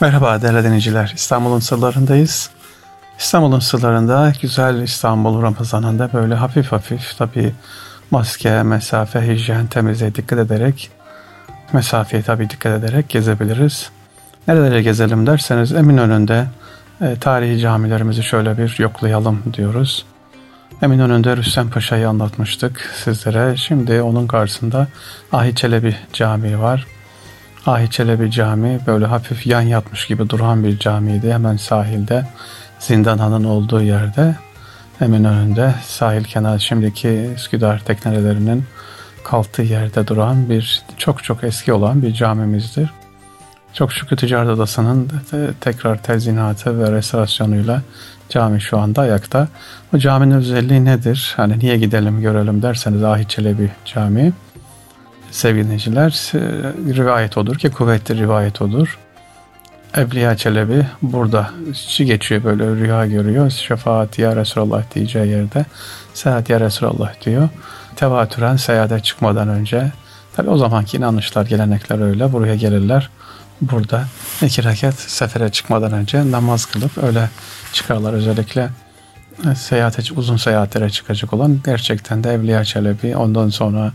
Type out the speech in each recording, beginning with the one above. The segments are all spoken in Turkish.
Merhaba değerli dinleyiciler. İstanbul'un sırlarındayız. İstanbul'un sırlarında güzel İstanbul Ramazan'ında böyle hafif hafif tabi maske, mesafe, hijyen, temizliğe dikkat ederek mesafeye tabi dikkat ederek gezebiliriz. Nerelere gezelim derseniz Eminönü'nde e, tarihi camilerimizi şöyle bir yoklayalım diyoruz. Eminönü'nde Rüstem Paşa'yı anlatmıştık sizlere. Şimdi onun karşısında Ahi Çelebi Camii var. Ahi Çelebi Camii böyle hafif yan yatmış gibi duran bir camiydi. Hemen sahilde Zindanhan'ın olduğu yerde hemen önünde sahil kenarı şimdiki Üsküdar teknelerinin kalktığı yerde duran bir çok çok eski olan bir camimizdir. Çok şükür Ticaret Adası'nın tekrar tezinatı ve restorasyonuyla cami şu anda ayakta. Bu caminin özelliği nedir? Hani niye gidelim görelim derseniz Ahi Çelebi Camii sevgili dinleyiciler rivayet odur ki kuvvetli rivayet odur. Evliya Çelebi burada geçiyor böyle rüya görüyor. Şefaat ya Resulallah diyeceği yerde seyahat ya Resulallah diyor. Tevatüren seyahate çıkmadan önce tabi o zamanki inanışlar gelenekler öyle buraya gelirler. Burada iki rekat sefere çıkmadan önce namaz kılıp öyle çıkarlar özellikle e, seyahate, uzun seyahatlere çıkacak olan gerçekten de Evliya Çelebi ondan sonra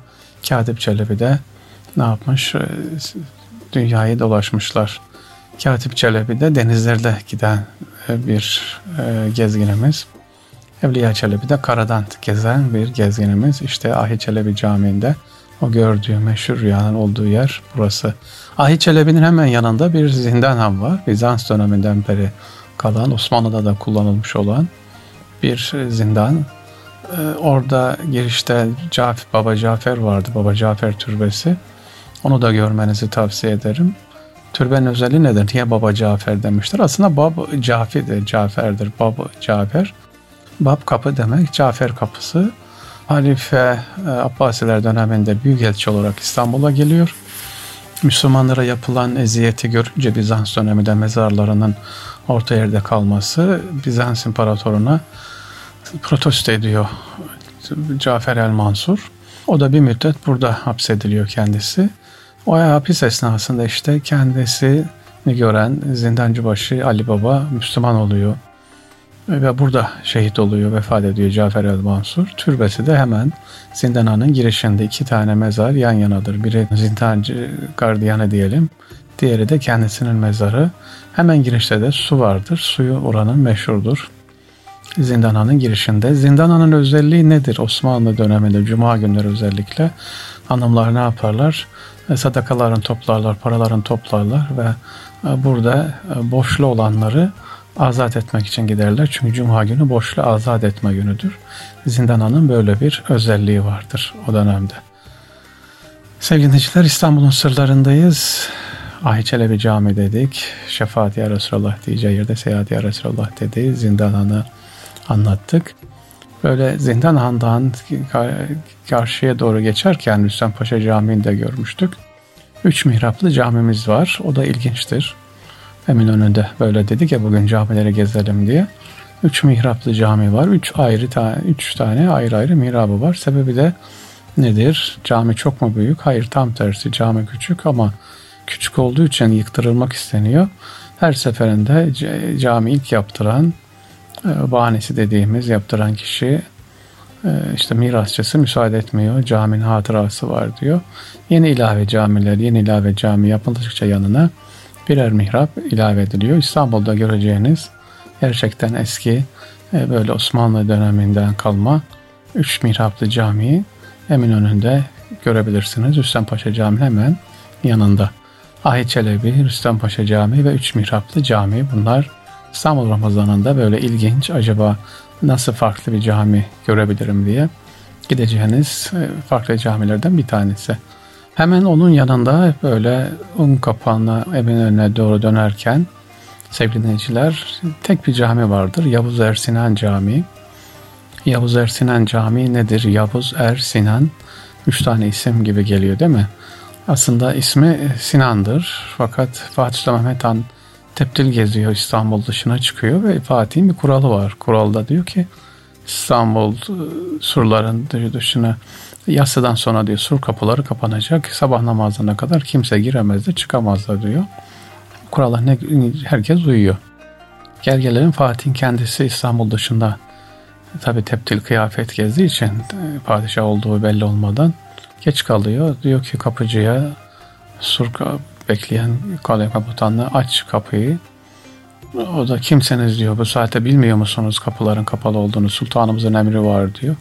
Katip Çelebi de ne yapmış? Ee, dünyayı dolaşmışlar. Katip Çelebi de denizlerde giden e, bir e, gezginimiz. Evliya Çelebi de karadan gezen bir gezginimiz. İşte Ahi Çelebi Camii'nde o gördüğü meşhur rüyanın olduğu yer burası. Ahi Çelebi'nin hemen yanında bir zindanhan var. Bizans döneminden beri kalan, Osmanlı'da da kullanılmış olan bir zindan. Ee, orada girişte Cafer, Baba Cafer vardı. Baba Cafer türbesi. Onu da görmenizi tavsiye ederim. Türbenin özelliği nedir? Niye Baba Cafer demiştir? Aslında Bab Cafi'dir, Cafer'dir. Bab Cafer. Bab kapı demek, Cafer kapısı. Halife e, Abbasiler döneminde büyükelçi olarak İstanbul'a geliyor. Müslümanlara yapılan eziyeti görünce Bizans döneminde mezarlarının orta yerde kalması Bizans imparatoruna protesto ediyor Cafer el Mansur. O da bir müddet burada hapsediliyor kendisi. O hapis esnasında işte kendisini gören zindancıbaşı Ali Baba Müslüman oluyor. Ve burada şehit oluyor, vefat ediyor Cafer el Mansur. Türbesi de hemen zindananın girişinde iki tane mezar yan yanadır. Biri zindancı gardiyanı diyelim. Diğeri de kendisinin mezarı. Hemen girişte de su vardır. Suyu oranın meşhurdur. Zindana'nın girişinde. Zindana'nın özelliği nedir? Osmanlı döneminde Cuma günleri özellikle hanımlar ne yaparlar? E, sadakaların toplarlar, paraların toplarlar ve e, burada e, boşlu olanları azat etmek için giderler. Çünkü Cuma günü boşlu azat etme günüdür. Zindana'nın böyle bir özelliği vardır o dönemde. Sevgili dinleyiciler İstanbul'un sırlarındayız. Ahi Cami dedik. Şefaat ya Resulallah diyeceği yerde Seyahat ya Resulallah dedi. Zindana'nı anlattık. Böyle Zindan Han'dan karşıya doğru geçerken Rüstem Paşa Camii'nde görmüştük. Üç mihraplı camimiz var. O da ilginçtir. Emin önünde böyle dedik ya bugün camileri gezelim diye. Üç mihraplı cami var. Üç ayrı tane, üç tane ayrı ayrı mihrabı var. Sebebi de nedir? Cami çok mu büyük? Hayır tam tersi. Cami küçük ama küçük olduğu için yıktırılmak isteniyor. Her seferinde cami ilk yaptıran bahanesi dediğimiz yaptıran kişi e, işte mirasçısı müsaade etmiyor. Caminin hatırası var diyor. Yeni ilave camiler, yeni ilave cami yapıldıkça yanına birer mihrap ilave ediliyor. İstanbul'da göreceğiniz gerçekten eski e, böyle Osmanlı döneminden kalma üç mihraplı camiyi Eminönü'nde görebilirsiniz. Rüstem Paşa Camii hemen yanında. Ahi Çelebi, Rüstem Paşa Camii ve üç mihraplı cami bunlar İstanbul Ramazanı'nda böyle ilginç acaba nasıl farklı bir cami görebilirim diye gideceğiniz e, farklı camilerden bir tanesi. Hemen onun yanında böyle un kapağına önüne doğru dönerken sevgili dinleyiciler tek bir cami vardır. Yavuz Ersinan Camii. Yavuz Ersinan Camii nedir? Yavuz Ersinan üç tane isim gibi geliyor değil mi? Aslında ismi Sinan'dır. Fakat Fatih Sultan Mehmet Han teptil geziyor İstanbul dışına çıkıyor ve Fatih'in bir kuralı var. Kuralda diyor ki İstanbul e, surların dışına yasadan sonra diyor sur kapıları kapanacak. Sabah namazına kadar kimse giremez de çıkamaz da diyor. kurala ne, herkes uyuyor. Gel gelelim Fatih'in kendisi İstanbul dışında tabi teptil kıyafet gezdiği için e, padişah olduğu belli olmadan geç kalıyor. Diyor ki kapıcıya surka bekleyen kale kaputanına aç kapıyı. O da kimseniz diyor bu saate bilmiyor musunuz kapıların kapalı olduğunu sultanımızın emri var diyor.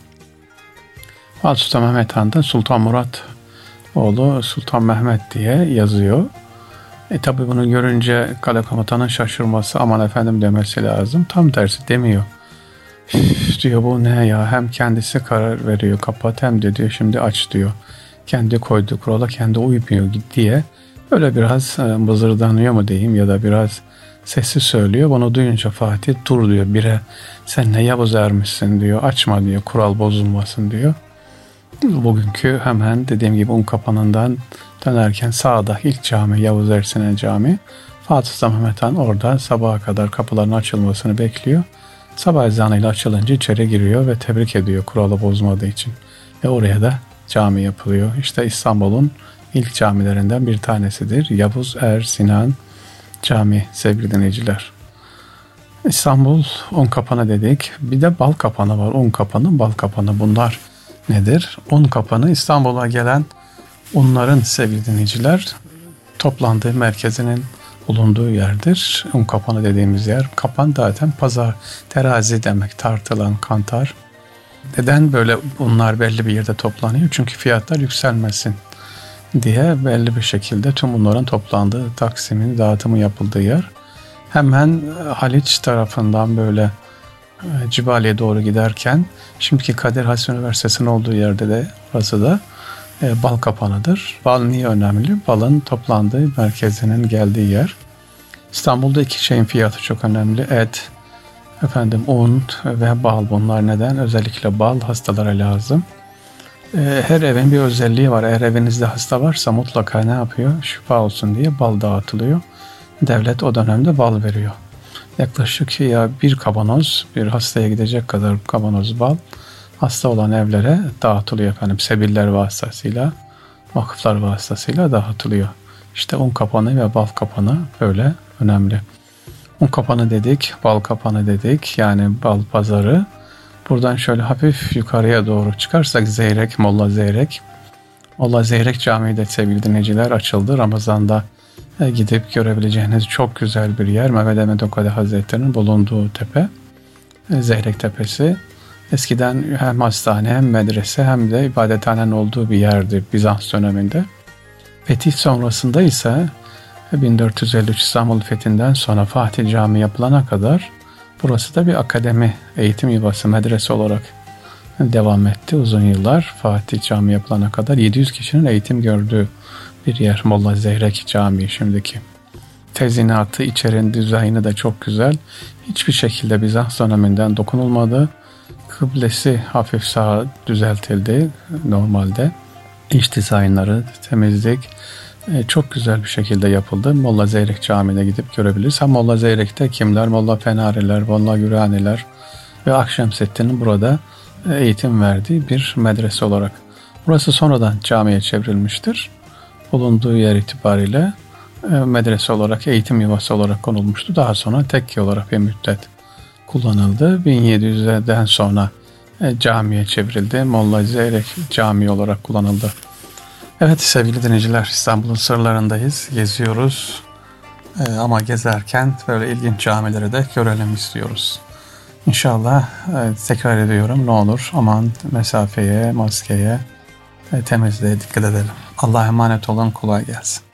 Fatih Sultan Mehmet Han da Sultan Murat oğlu Sultan Mehmet diye yazıyor. E tabi bunu görünce kale komutanın şaşırması aman efendim demesi lazım. Tam tersi demiyor. Diyor bu ne ya hem kendisi karar veriyor kapat hem de diyor şimdi aç diyor. Kendi koyduğu kurala kendi uymuyor diye öyle biraz e, mızırdanıyor mu diyeyim ya da biraz sesi söylüyor. Bunu duyunca Fatih dur diyor bire sen ne yavuz ermişsin diyor açma diyor kural bozulmasın diyor. Bugünkü hemen dediğim gibi un kapanından dönerken sağda ilk cami Yavuz Ersin'in cami. Fatih Sultan Mehmet Han orada sabaha kadar kapıların açılmasını bekliyor. Sabah ezanıyla açılınca içeri giriyor ve tebrik ediyor kuralı bozmadığı için. Ve oraya da cami yapılıyor. İşte İstanbul'un ilk camilerinden bir tanesidir. Yavuz Er Sinan Cami sevgili dinleyiciler. İstanbul un kapanı dedik. Bir de bal kapanı var. Un kapanı, bal kapanı. Bunlar nedir? Un kapanı İstanbul'a gelen unların sevgili dinleyiciler toplandığı merkezinin bulunduğu yerdir. Un kapanı dediğimiz yer. Kapan zaten pazar, terazi demek. Tartılan, kantar. Neden böyle bunlar belli bir yerde toplanıyor? Çünkü fiyatlar yükselmesin diye belli bir şekilde tüm bunların toplandığı Taksim'in dağıtımı yapıldığı yer. Hemen Haliç tarafından böyle e, Cibali'ye doğru giderken şimdiki Kadir Has Üniversitesi'nin olduğu yerde de burası da e, bal kapanıdır. Bal niye önemli? Balın toplandığı merkezinin geldiği yer. İstanbul'da iki şeyin fiyatı çok önemli. Et, efendim un ve bal bunlar neden? Özellikle bal hastalara lazım. E, her evin bir özelliği var. Eğer evinizde hasta varsa mutlaka ne yapıyor? Şifa olsun diye bal dağıtılıyor. Devlet o dönemde bal veriyor. Yaklaşık ya bir kavanoz, bir hastaya gidecek kadar kavanoz bal hasta olan evlere dağıtılıyor efendim. Sebiller vasıtasıyla, vakıflar vasıtasıyla dağıtılıyor. İşte un kapanı ve bal kapanı böyle önemli. Un kapanı dedik, bal kapanı dedik. Yani bal pazarı. Buradan şöyle hafif yukarıya doğru çıkarsak Zeyrek, Molla Zeyrek. Molla Zeyrek Camii de sevgili dinleyiciler açıldı. Ramazan'da e, gidip görebileceğiniz çok güzel bir yer. Mehmet Emed Okade Hazretleri'nin bulunduğu tepe. E, Zeyrek Tepesi. Eskiden hem hastane hem medrese hem de ibadethanenin olduğu bir yerdi Bizans döneminde. Fetih sonrasında ise 1453 İstanbul Fethi'nden sonra Fatih Camii yapılana kadar burası da bir akademi, eğitim yuvası, medrese olarak devam etti uzun yıllar. Fatih Camii yapılana kadar 700 kişinin eğitim gördüğü bir yer. Molla Zeyrek Camii şimdiki. Tezinatı, içerinin dizaynı da çok güzel. Hiçbir şekilde Bizans döneminden dokunulmadı. Kıblesi hafif sağa düzeltildi normalde. İç dizaynları, temizlik çok güzel bir şekilde yapıldı. Molla Zeyrek Camii'ne gidip görebiliriz. Ha Molla Zeyrek'te kimler? Molla Fenariler, Molla Güraniler ve Akşemseddin'in burada e, eğitim verdiği bir medrese olarak. Burası sonradan camiye çevrilmiştir. Bulunduğu yer itibariyle e, medrese olarak, eğitim yuvası olarak konulmuştu. Daha sonra tekke olarak bir müddet kullanıldı. 1700'den sonra e, camiye çevrildi. Molla Zeyrek Camii olarak kullanıldı. Evet sevgili dinleyiciler İstanbul'un sırlarındayız. Geziyoruz. Ee, ama gezerken böyle ilginç camileri de görelim istiyoruz. İnşallah e, tekrar ediyorum ne olur aman mesafeye, maskeye, e, temizliğe dikkat edelim. Allah'a emanet olun kolay gelsin.